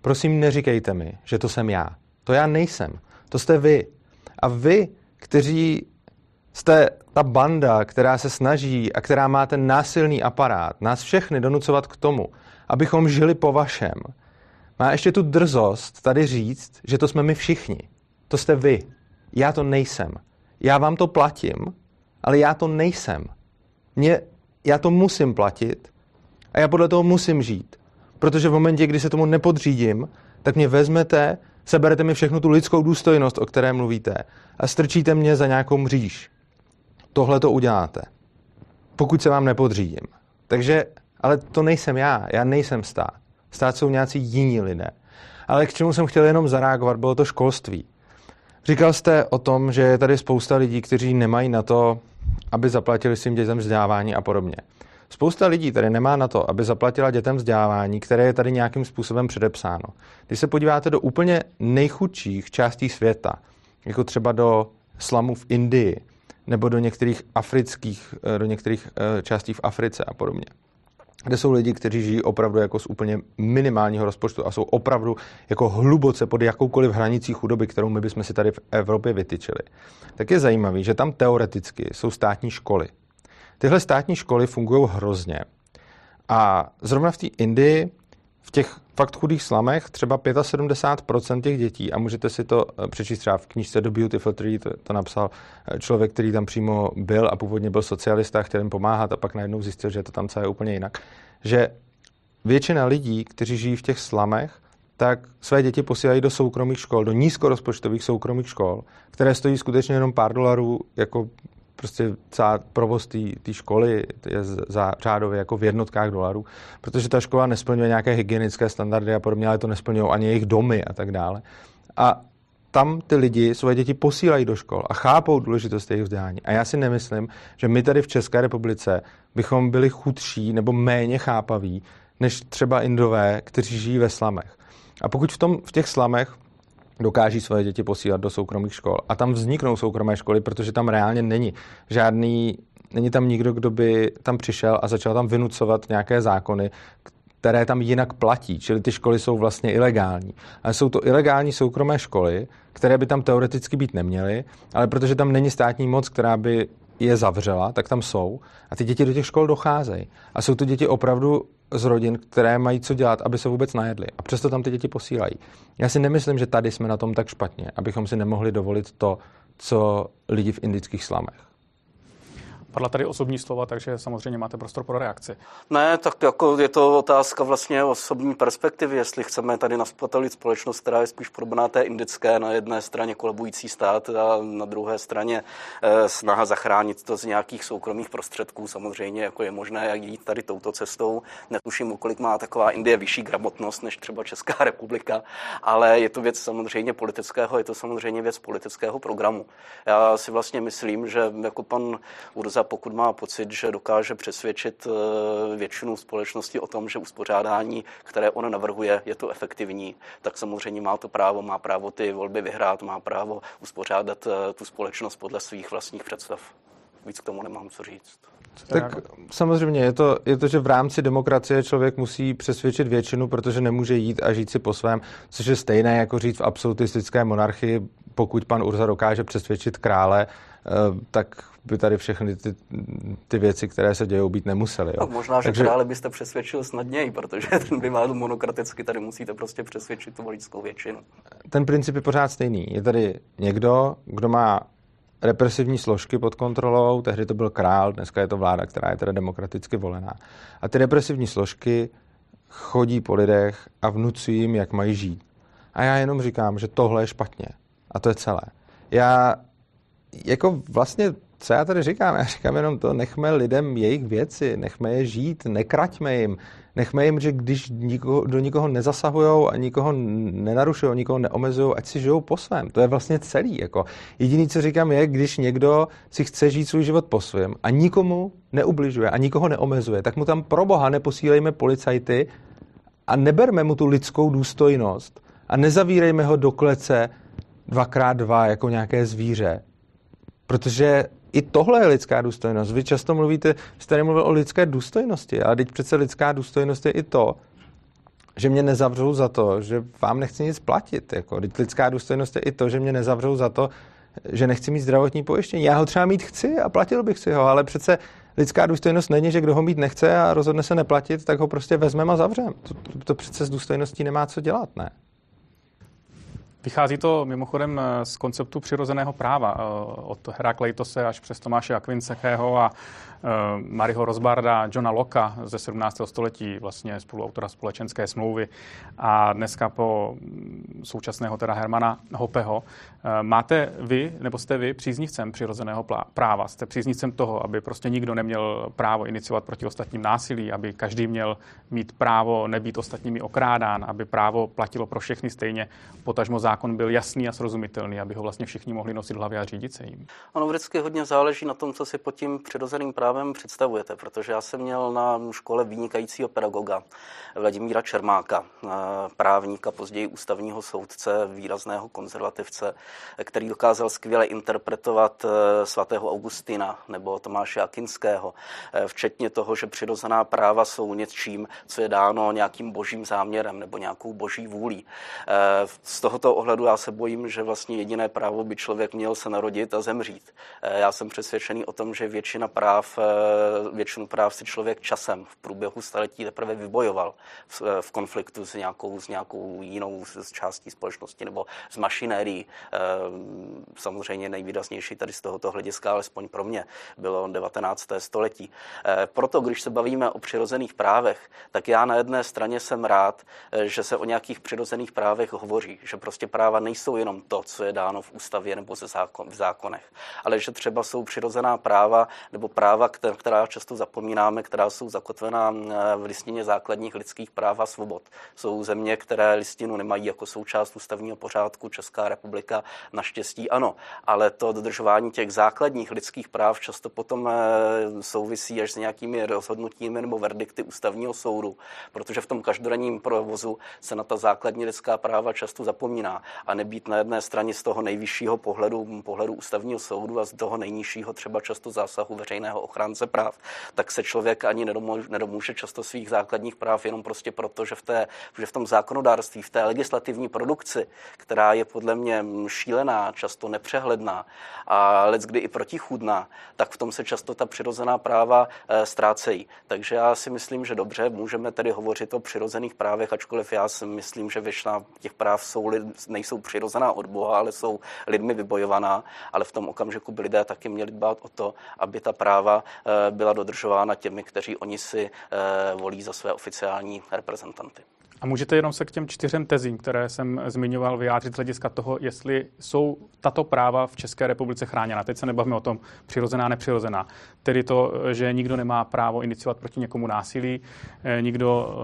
Prosím, neříkejte mi, že to jsem já. To já nejsem. To jste vy. A vy, kteří jste ta banda, která se snaží a která má ten násilný aparát, nás všechny donucovat k tomu, abychom žili po vašem, má ještě tu drzost tady říct, že to jsme my všichni. To jste vy. Já to nejsem. Já vám to platím, ale já to nejsem. Mě, já to musím platit a já podle toho musím žít. Protože v momentě, kdy se tomu nepodřídím, tak mě vezmete, seberete mi všechnu tu lidskou důstojnost, o které mluvíte a strčíte mě za nějakou mříž. Tohle to uděláte. Pokud se vám nepodřídím. Takže, ale to nejsem já, já nejsem stát. Stát jsou nějací jiní lidé. Ale k čemu jsem chtěl jenom zareagovat, bylo to školství. Říkal jste o tom, že je tady spousta lidí, kteří nemají na to, aby zaplatili svým dětem vzdělávání a podobně. Spousta lidí tady nemá na to, aby zaplatila dětem vzdělávání, které je tady nějakým způsobem předepsáno. Když se podíváte do úplně nejchudších částí světa, jako třeba do slamu v Indii, nebo do některých afrických, do některých částí v Africe a podobně, kde jsou lidi, kteří žijí opravdu jako z úplně minimálního rozpočtu a jsou opravdu jako hluboce pod jakoukoliv hranicí chudoby, kterou my bychom si tady v Evropě vytyčili, tak je zajímavý, že tam teoreticky jsou státní školy. Tyhle státní školy fungují hrozně. A zrovna v té Indii, v těch fakt chudých slamech, třeba 75% těch dětí, a můžete si to přečíst třeba v knížce do Beautiful Tree, to, to napsal člověk, který tam přímo byl a původně byl socialista, chtěl jim pomáhat a pak najednou zjistil, že to tam celé úplně jinak, že většina lidí, kteří žijí v těch slamech, tak své děti posílají do soukromých škol, do nízkorozpočtových soukromých škol, které stojí skutečně jenom pár dolarů jako prostě celá provoz té školy je za řádově jako v jednotkách dolarů, protože ta škola nesplňuje nějaké hygienické standardy a podobně, ale to nesplňují ani jejich domy a tak dále. A tam ty lidi svoje děti posílají do škol a chápou důležitost jejich vzdělání. A já si nemyslím, že my tady v České republice bychom byli chudší nebo méně chápaví než třeba Indové, kteří žijí ve slamech. A pokud v, tom, v těch slamech dokáží své děti posílat do soukromých škol. A tam vzniknou soukromé školy, protože tam reálně není žádný, není tam nikdo, kdo by tam přišel a začal tam vynucovat nějaké zákony, které tam jinak platí, čili ty školy jsou vlastně ilegální. Ale jsou to ilegální soukromé školy, které by tam teoreticky být neměly, ale protože tam není státní moc, která by je zavřela, tak tam jsou a ty děti do těch škol docházejí. A jsou to děti opravdu z rodin, které mají co dělat, aby se vůbec najedli. A přesto tam ty děti posílají. Já si nemyslím, že tady jsme na tom tak špatně, abychom si nemohli dovolit to, co lidi v indických slamech. Padla tady osobní slova, takže samozřejmě máte prostor pro reakci. Ne, tak jako je to otázka vlastně osobní perspektivy, jestli chceme tady naspatelit společnost, která je spíš podobná té indické, na jedné straně kolabující stát a na druhé straně eh, snaha zachránit to z nějakých soukromých prostředků. Samozřejmě jako je možné jít tady touto cestou. Netuším, kolik má taková Indie vyšší gramotnost než třeba Česká republika, ale je to věc samozřejmě politického, je to samozřejmě věc politického programu. Já si vlastně myslím, že jako pan Urza, pokud má pocit, že dokáže přesvědčit eh, většinu společnosti o tom, že uspořádání, které on navrhuje, je to efektivní, tak samozřejmě má to právo, má právo ty volby vyhrát, má právo uspořádat eh, tu společnost podle svých vlastních představ. Víc k tomu nemám co říct. Tak samozřejmě je to, je to, že v rámci demokracie člověk musí přesvědčit většinu, protože nemůže jít a žít si po svém, což je stejné jako říct v absolutistické monarchii, pokud pan Urza dokáže přesvědčit krále, tak by tady všechny ty, ty věci, které se dějou, být nemusely. Jo. No, možná, že Takže... krále byste přesvědčil snadněji, protože ten by byl monokraticky, tady musíte prostě přesvědčit tu voličskou většinu. Ten princip je pořád stejný. Je tady někdo, kdo má represivní složky pod kontrolou, tehdy to byl král, dneska je to vláda, která je teda demokraticky volená. A ty represivní složky chodí po lidech a vnucují jim, jak mají žít. A já jenom říkám, že tohle je špatně. A to je celé. Já jako vlastně, co já tady říkám? Já říkám jenom to, nechme lidem jejich věci, nechme je žít, nekraťme jim, Nechme jim, že když nikoho, do nikoho nezasahují a nikoho nenarušují, nikoho neomezují, ať si žijou po svém. To je vlastně celý. Jako. Jediný, co říkám, je, když někdo si chce žít svůj život po svém a nikomu neubližuje a nikoho neomezuje, tak mu tam pro boha neposílejme policajty a neberme mu tu lidskou důstojnost a nezavírejme ho do klece dvakrát dva jako nějaké zvíře. Protože i tohle je lidská důstojnost. Vy často mluvíte, jste nemluvil o lidské důstojnosti, ale teď přece lidská důstojnost je i to, že mě nezavřou za to, že vám nechci nic platit. Jako. Teď lidská důstojnost je i to, že mě nezavřou za to, že nechci mít zdravotní pojištění. Já ho třeba mít chci a platil bych si ho, ale přece lidská důstojnost není, že kdo ho mít nechce a rozhodne se neplatit, tak ho prostě vezmeme a zavřeme. To, to, to přece s důstojností nemá co dělat, ne? Vychází to mimochodem eh, z konceptu přirozeného práva eh, od Herakleitose až přes Tomáše Akvincekého a Eh, Mariho Rozbarda, Johna Locka ze 17. století, vlastně spoluautora společenské smlouvy a dneska po mm, současného teda Hermana Hopeho. Eh, máte vy, nebo jste vy příznivcem přirozeného práva? Jste příznivcem toho, aby prostě nikdo neměl právo iniciovat proti ostatním násilí, aby každý měl mít právo nebýt ostatními okrádán, aby právo platilo pro všechny stejně, potažmo zákon byl jasný a srozumitelný, aby ho vlastně všichni mohli nosit hlavě a řídit se jim. Ono vždycky hodně záleží na tom, co si pod tím přirozeným právem právem představujete, protože já jsem měl na škole vynikajícího pedagoga Vladimíra Čermáka, eh, právníka, později ústavního soudce, výrazného konzervativce, který dokázal skvěle interpretovat eh, svatého Augustina nebo Tomáše Akinského, eh, včetně toho, že přirozená práva jsou něčím, co je dáno nějakým božím záměrem nebo nějakou boží vůlí. Z tohoto ohledu já se bojím, že vlastně jediné právo by člověk měl se narodit a zemřít. Já jsem přesvědčený o tom, že většina práv Eh, většinu práv si člověk časem v průběhu staletí teprve vybojoval v, eh, v konfliktu s nějakou, s nějakou jinou z částí společnosti nebo s mašinérií. Eh, samozřejmě nejvýraznější tady z tohoto hlediska, alespoň pro mě, bylo 19. století. Proto, když se bavíme o přirozených právech, tak já na jedné straně jsem rád, že se o nějakých přirozených právech hovoří, že prostě práva nejsou jenom to, co je dáno v ústavě nebo zákon, v zákonech, ale že třeba jsou přirozená práva nebo práva, která často zapomínáme, která jsou zakotvená v listině základních lidských práv a svobod. Jsou země, které listinu nemají jako součást ústavního pořádku, Česká republika naštěstí ano, ale to dodržování těch základních lidských práv často potom eh, souvisí až s nějakými rozhodnutími nebo verdikty ústavního soudu, protože v tom každodenním provozu se na ta základní lidská práva často zapomíná. A nebýt na jedné straně z toho nejvyššího pohledu, pohledu ústavního soudu a z toho nejnižšího třeba často zásahu veřejného ochránce práv, tak se člověk ani nedomůže často svých základních práv jenom prostě proto, že v, té, že v tom zákonodárství, v té legislativní produkci, která je podle mě šílená, často nepřehledná a let kdy i protichůdná, tak v tom se často ta přirozená práva e, ztrácejí. Takže já si myslím, že dobře, můžeme tedy hovořit o přirozených právech, ačkoliv já si myslím, že většina těch práv jsou nejsou přirozená od Boha, ale jsou lidmi vybojovaná, ale v tom okamžiku by lidé taky měli dbát o to, aby ta práva byla dodržována těmi, kteří oni si volí za své oficiální reprezentanty. A můžete jenom se k těm čtyřem tezím, které jsem zmiňoval, vyjádřit z hlediska toho, jestli jsou tato práva v České republice chráněna. Teď se nebavíme o tom přirozená, nepřirozená. Tedy to, že nikdo nemá právo iniciovat proti někomu násilí, eh, nikdo,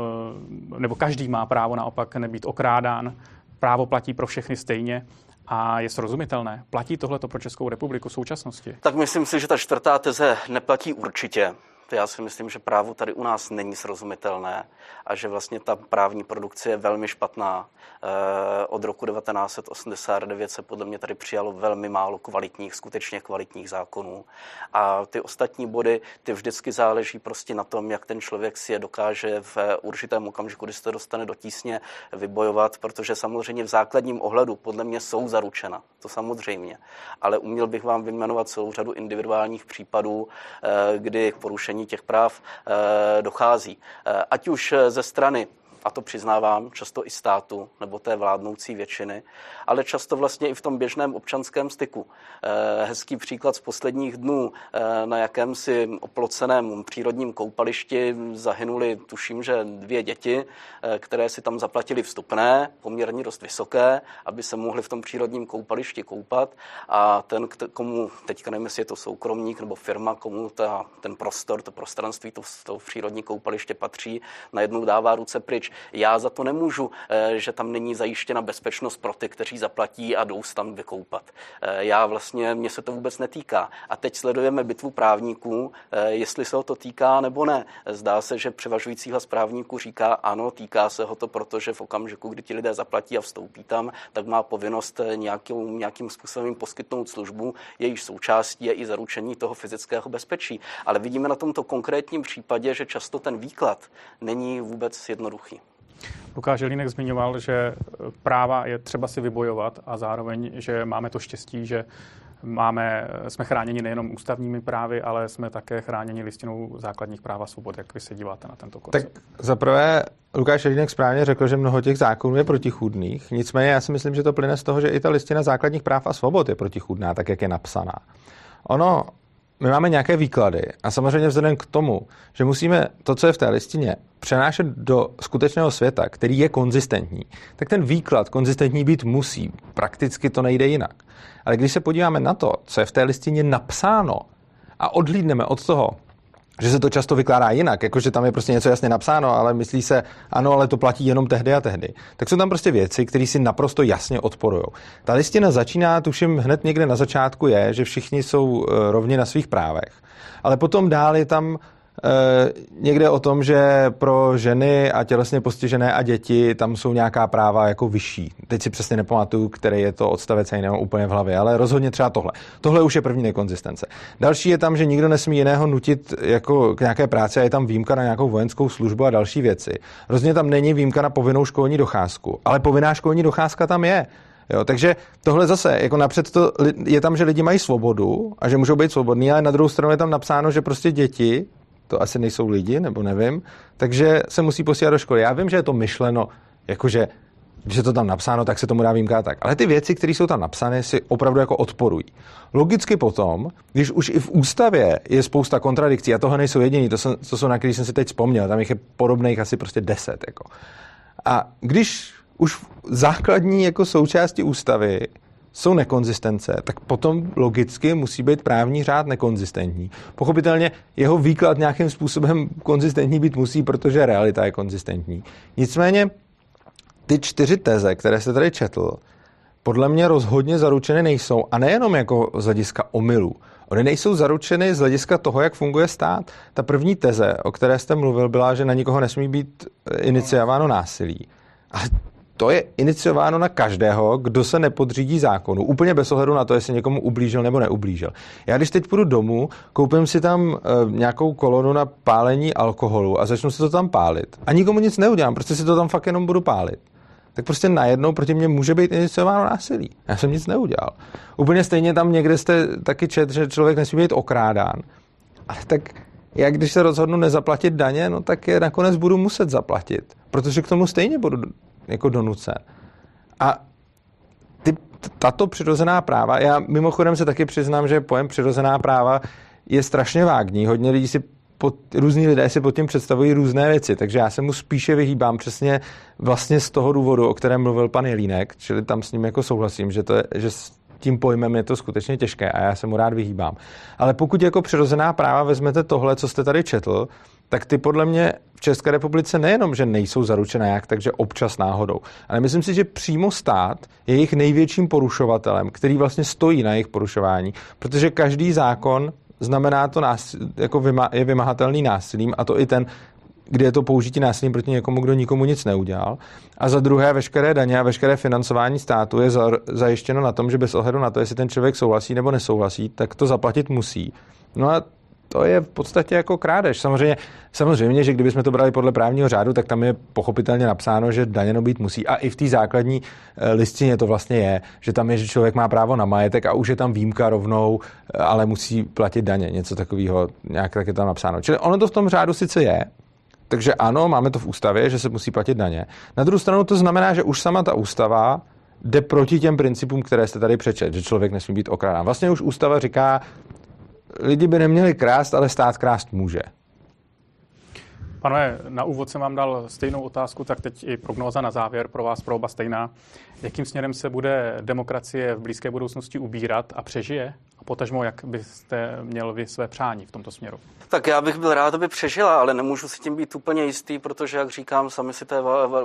eh, nebo každý má právo naopak nebýt okrádán, právo platí pro všechny stejně a je srozumitelné. Platí tohleto pro Českou republiku v současnosti? Tak myslím si, že ta čtvrtá teze neplatí určitě já si myslím, že právo tady u nás není srozumitelné a že vlastně ta právní produkce je velmi špatná. Eh, od roku 1989 se podle mě tady přijalo velmi málo kvalitních, skutečně kvalitních zákonů. A ty ostatní body, ty vždycky záleží prostě na tom, jak ten člověk si je dokáže v určitém okamžiku, kdy se to dostane do tísně, vybojovat, protože samozřejmě v základním ohledu podle mě jsou zaručena. To samozřejmě. Ale uměl bych vám vyjmenovat celou řadu individuálních případů, eh, kdy porušení těch práv eh, dochází. Eh, ať už ze strany a to přiznávám, často i státu nebo té vládnoucí většiny, ale často vlastně i v tom běžném občanském styku. Eh, hezký příklad z posledních dnů eh, na jakémsi oploceném přírodním koupališti zahynuli, tuším, že dvě děti, eh, které si tam zaplatili vstupné, poměrně dost vysoké, aby se mohli v tom přírodním koupališti koupat a ten, komu, teďka nevím, jestli je to soukromník nebo firma, komu ta, ten prostor, to prostranství, to, to přírodní koupaliště patří, najednou dává ruce pryč. Já za to nemůžu, eh, že tam není zajištěna bezpečnost pro ty, kteří zaplatí a jdou se tam vykoupat. Eh, já vlastně, mě se to vůbec netýká. A teď sledujeme bitvu právníků, eh, jestli se ho to týká nebo ne. Zdá se, že převažující hlas právníků říká, ano, týká se ho to, protože v okamžiku, kdy ti lidé zaplatí a vstoupí tam, tak má povinnost nějakým, nějakým způsobem poskytnout službu, jejíž součástí je i zaručení toho fyzického bezpečí. Ale vidíme na tomto konkrétním případě, že často ten výklad není vůbec jednoduchý. Lukáš Jelínek zmiňoval, že práva je třeba si vybojovat a zároveň, že máme to štěstí, že máme, jsme chráněni nejenom ústavními právy, ale jsme také chráněni listinou základních práv a svobod. Jak vy se díváte na tento koncept? Tak zaprvé Lukáš Jelínek správně řekl, že mnoho těch zákonů je protichůdných. Nicméně já si myslím, že to plyne z toho, že i ta listina základních práv a svobod je protichůdná, tak jak je napsaná. Ono my máme nějaké výklady a samozřejmě vzhledem k tomu, že musíme to, co je v té listině, přenášet do skutečného světa, který je konzistentní, tak ten výklad konzistentní být musí. Prakticky to nejde jinak. Ale když se podíváme na to, co je v té listině napsáno a odhlídneme od toho, že se to často vykládá jinak, jakože tam je prostě něco jasně napsáno, ale myslí se, ano, ale to platí jenom tehdy a tehdy. Tak jsou tam prostě věci, které si naprosto jasně odporují. Ta listina začíná, tuším, hned někde na začátku je, že všichni jsou eh, rovni na svých právech. Ale potom dál je tam někde o tom, že pro ženy a tělesně postižené a děti tam jsou nějaká práva jako vyšší. Teď si přesně nepamatuju, který je to odstavec, já nemám úplně v hlavě, ale rozhodně třeba tohle. Tohle už je první nekonzistence. Další je tam, že nikdo nesmí jiného nutit jako k nějaké práci a je tam výjimka na nějakou vojenskou službu a další věci. Rozhodně tam není výjimka na povinnou školní docházku, ale povinná školní docházka tam je. Jo, takže tohle zase, jako napřed to, je tam, že lidi mají svobodu a že můžou být svobodní, ale na druhou stranu je tam napsáno, že prostě děti to asi nejsou lidi, nebo nevím, takže se musí posílat do školy. Já vím, že je to myšleno, jakože když je to tam napsáno, tak se tomu dá výjimka tak. Ale ty věci, které jsou tam napsané, si opravdu jako odporují. Logicky potom, když už i v ústavě je spousta kontradikcí, a toho nejsou jediný, to, jsou, to jsou na který jsem si teď vzpomněl, tam jich je podobných asi prostě deset. Jako. A když už základní jako součástí ústavy jsou nekonzistence, tak potom logicky musí být právní řád nekonzistentní. Pochopitelně jeho výklad nějakým způsobem konzistentní být musí, protože realita je konzistentní. Nicméně ty čtyři teze, které se tady četl, podle mě rozhodně zaručeny nejsou. A nejenom jako z hlediska omylů. Ony nejsou zaručeny z hlediska toho, jak funguje stát. Ta první teze, o které jste mluvil, byla, že na nikoho nesmí být iniciováno násilí. Ale to je iniciováno na každého, kdo se nepodřídí zákonu, úplně bez ohledu na to, jestli někomu ublížil nebo neublížil. Já když teď půjdu domů, koupím si tam e, nějakou kolonu na pálení alkoholu a začnu si to tam pálit. A nikomu nic neudělám, prostě si to tam fakt jenom budu pálit. Tak prostě najednou proti mě může být iniciováno násilí. Já jsem nic neudělal. Úplně stejně tam někde jste taky čet, že člověk nesmí být okrádán. Ale tak jak když se rozhodnu nezaplatit daně, no tak je nakonec budu muset zaplatit, protože k tomu stejně budu jako donucen. A tato přirozená práva, já mimochodem se taky přiznám, že pojem přirozená práva je strašně vágní. Hodně lidí si pod, různí lidé si pod tím představují různé věci, takže já se mu spíše vyhýbám přesně vlastně z toho důvodu, o kterém mluvil pan Jelínek, čili tam s ním jako souhlasím, že, to je, že s tím pojmem je to skutečně těžké a já se mu rád vyhýbám. Ale pokud jako přirozená práva vezmete tohle, co jste tady četl, tak ty podle mě v České republice nejenom, že nejsou zaručené jak, takže občas náhodou, ale myslím si, že přímo stát je jejich největším porušovatelem, který vlastně stojí na jejich porušování, protože každý zákon znamená to násil, jako je vymahatelný násilím a to i ten, kdy je to použití násilím proti někomu, kdo nikomu nic neudělal. A za druhé, veškeré daně a veškeré financování státu je za, zajištěno na tom, že bez ohledu na to, jestli ten člověk souhlasí nebo nesouhlasí, tak to zaplatit musí. No a to je v podstatě jako krádež. Samozřejmě, samozřejmě, že kdybychom to brali podle právního řádu, tak tam je pochopitelně napsáno, že daněno být musí. A i v té základní eh, listině to vlastně je, že tam je, že člověk má právo na majetek a už je tam výjimka rovnou, eh, ale musí platit daně. Něco takového, nějak tak je tam napsáno. Čili ono to v tom řádu sice je, takže ano, máme to v ústavě, že se musí platit daně. Na druhou stranu to znamená, že už sama ta ústava jde proti těm principům, které jste tady přečet, že člověk nesmí být okrádán. Vlastně už ústava říká, lidi by neměli krást, ale stát krást může. Pane, na úvod jsem vám dal stejnou otázku, tak teď i prognóza na závěr pro vás, pro oba stejná. Jakým směrem se bude demokracie v blízké budoucnosti ubírat a přežije? A potažmo, jak byste měl vy své přání v tomto směru? Tak já bych byl rád, aby přežila, ale nemůžu si tím být úplně jistý, protože, jak říkám, sami si té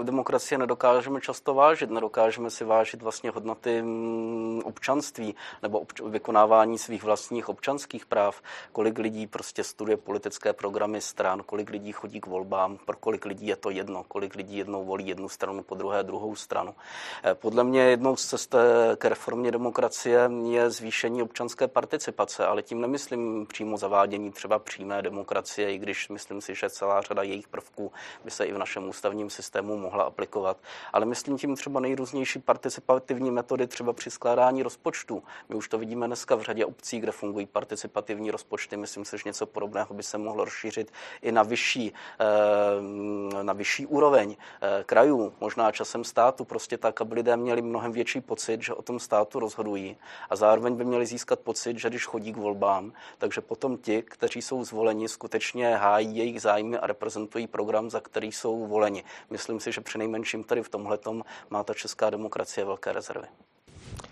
demokracie nedokážeme často vážit. Nedokážeme si vážit vlastně hodnoty mm, občanství nebo obč- vykonávání svých vlastních občanských práv. Kolik lidí prostě studuje politické programy stran, kolik lidí chodí k volbám, pro kolik lidí je to jedno, kolik lidí jednou volí jednu stranu, po druhé druhou stranu. Eh, podle mě jednou z cest eh, ke reformě demokracie je zvýšení občanské participace, ale tím nemyslím přímo zavádění třeba přímé demokracie, i když myslím si, že celá řada jejich prvků by se i v našem ústavním systému mohla aplikovat. Ale myslím tím třeba nejrůznější participativní metody třeba při skládání rozpočtu. My už to vidíme dneska v řadě obcí, kde fungují participativní rozpočty. Myslím si, že něco podobného by se mohlo rozšířit i na vyšší, eh, na vyšší úroveň eh, krajů, možná časem státu, prostě tak, aby lidé měli mnohem větší pocit, že o tom státu rozhodují a zároveň by měli získat pocit, že když chodí k volbám, takže potom ti, kteří jsou zvoleni, skutečně hájí jejich zájmy a reprezentují program, za který jsou voleni. Myslím si, že při nejmenším tady v tomhle má ta česká demokracie velké rezervy.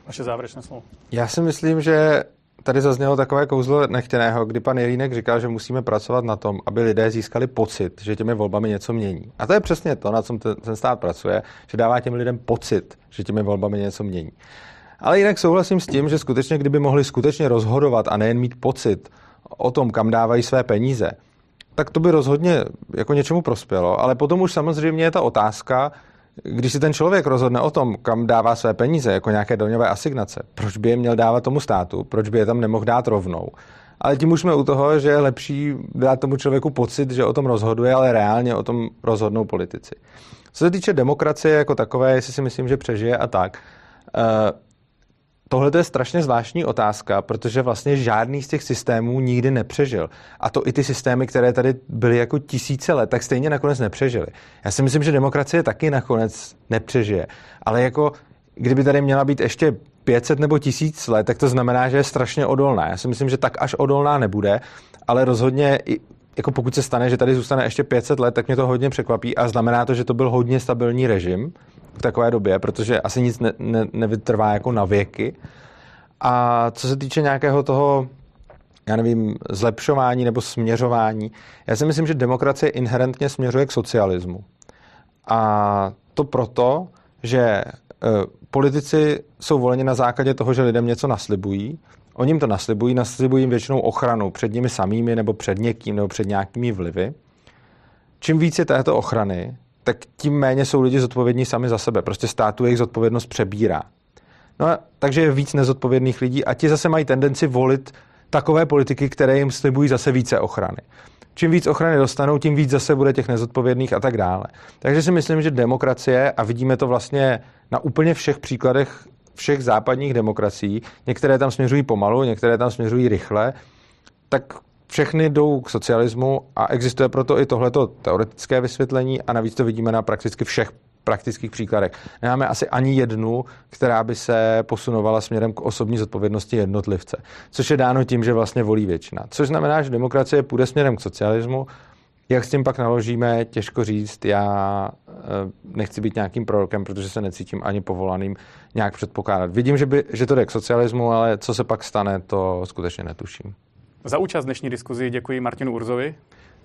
Vaše závěrečné slovo. Já si myslím, že tady zaznělo takové kouzlo nechtěného, kdy pan Jelínek říkal, že musíme pracovat na tom, aby lidé získali pocit, že těmi volbami něco mění. A to je přesně to, na čem ten stát pracuje, že dává těm lidem pocit, že těmi volbami něco mění. Ale jinak souhlasím s tím, že skutečně, kdyby mohli skutečně rozhodovat a nejen mít pocit o tom, kam dávají své peníze, tak to by rozhodně jako něčemu prospělo. Ale potom už samozřejmě je ta otázka, když si ten člověk rozhodne o tom, kam dává své peníze, jako nějaké daňové asignace, proč by je měl dávat tomu státu, proč by je tam nemohl dát rovnou. Ale tím už jsme u toho, že je lepší dát tomu člověku pocit, že o tom rozhoduje, ale reálně o tom rozhodnou politici. Co se týče demokracie jako takové, jestli si myslím, že přežije a tak, eh, Tohle je strašně zvláštní otázka, protože vlastně žádný z těch systémů nikdy nepřežil. A to i ty systémy, které tady byly jako tisíce let, tak stejně nakonec nepřežily. Já si myslím, že demokracie taky nakonec nepřežije. Ale jako kdyby tady měla být ještě 500 nebo 1000 let, tak to znamená, že je strašně odolná. Já si myslím, že tak až odolná nebude, ale rozhodně jako pokud se stane, že tady zůstane ještě 500 let, tak mě to hodně překvapí a znamená to, že to byl hodně stabilní režim v takové době, protože asi nic ne, ne, nevytrvá jako na věky. A co se týče nějakého toho, já nevím, zlepšování nebo směřování, já si myslím, že demokracie inherentně směřuje k socialismu. A to proto, že e, politici jsou voleni na základě toho, že lidem něco naslibují. Oni jim to naslibují, naslibují jim většinou ochranu před nimi samými nebo před někým nebo před nějakými vlivy. Čím více této ochrany, tak tím méně jsou lidi zodpovědní sami za sebe. Prostě státu jejich zodpovědnost přebírá. No a takže je víc nezodpovědných lidí a ti zase mají tendenci volit takové politiky, které jim slibují zase více ochrany. Čím víc ochrany dostanou, tím víc zase bude těch nezodpovědných a tak dále. Takže si myslím, že demokracie, a vidíme to vlastně na úplně všech příkladech všech západních demokracií, některé tam směřují pomalu, některé tam směřují rychle, tak všechny jdou k socialismu a existuje proto i tohleto teoretické vysvětlení a navíc to vidíme na prakticky všech praktických příkladech. Nemáme asi ani jednu, která by se posunovala směrem k osobní zodpovědnosti jednotlivce, což je dáno tím, že vlastně volí většina. Což znamená, že demokracie půjde směrem k socialismu, jak s tím pak naložíme, těžko říct. Já eh, nechci být nějakým prorokem, protože se necítím ani povolaným nějak předpokládat. Vidím, že, by, že to jde k socialismu, ale co se pak stane, to skutečně netuším. Za účast dnešní diskuzi děkuji Martinu Urzovi.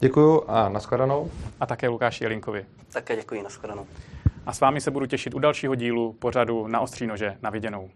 Děkuji a nashledanou. A také Lukáši Jelinkovi. Také děkuji, nashledanou. A s vámi se budu těšit u dalšího dílu pořadu na ostří nože na viděnou.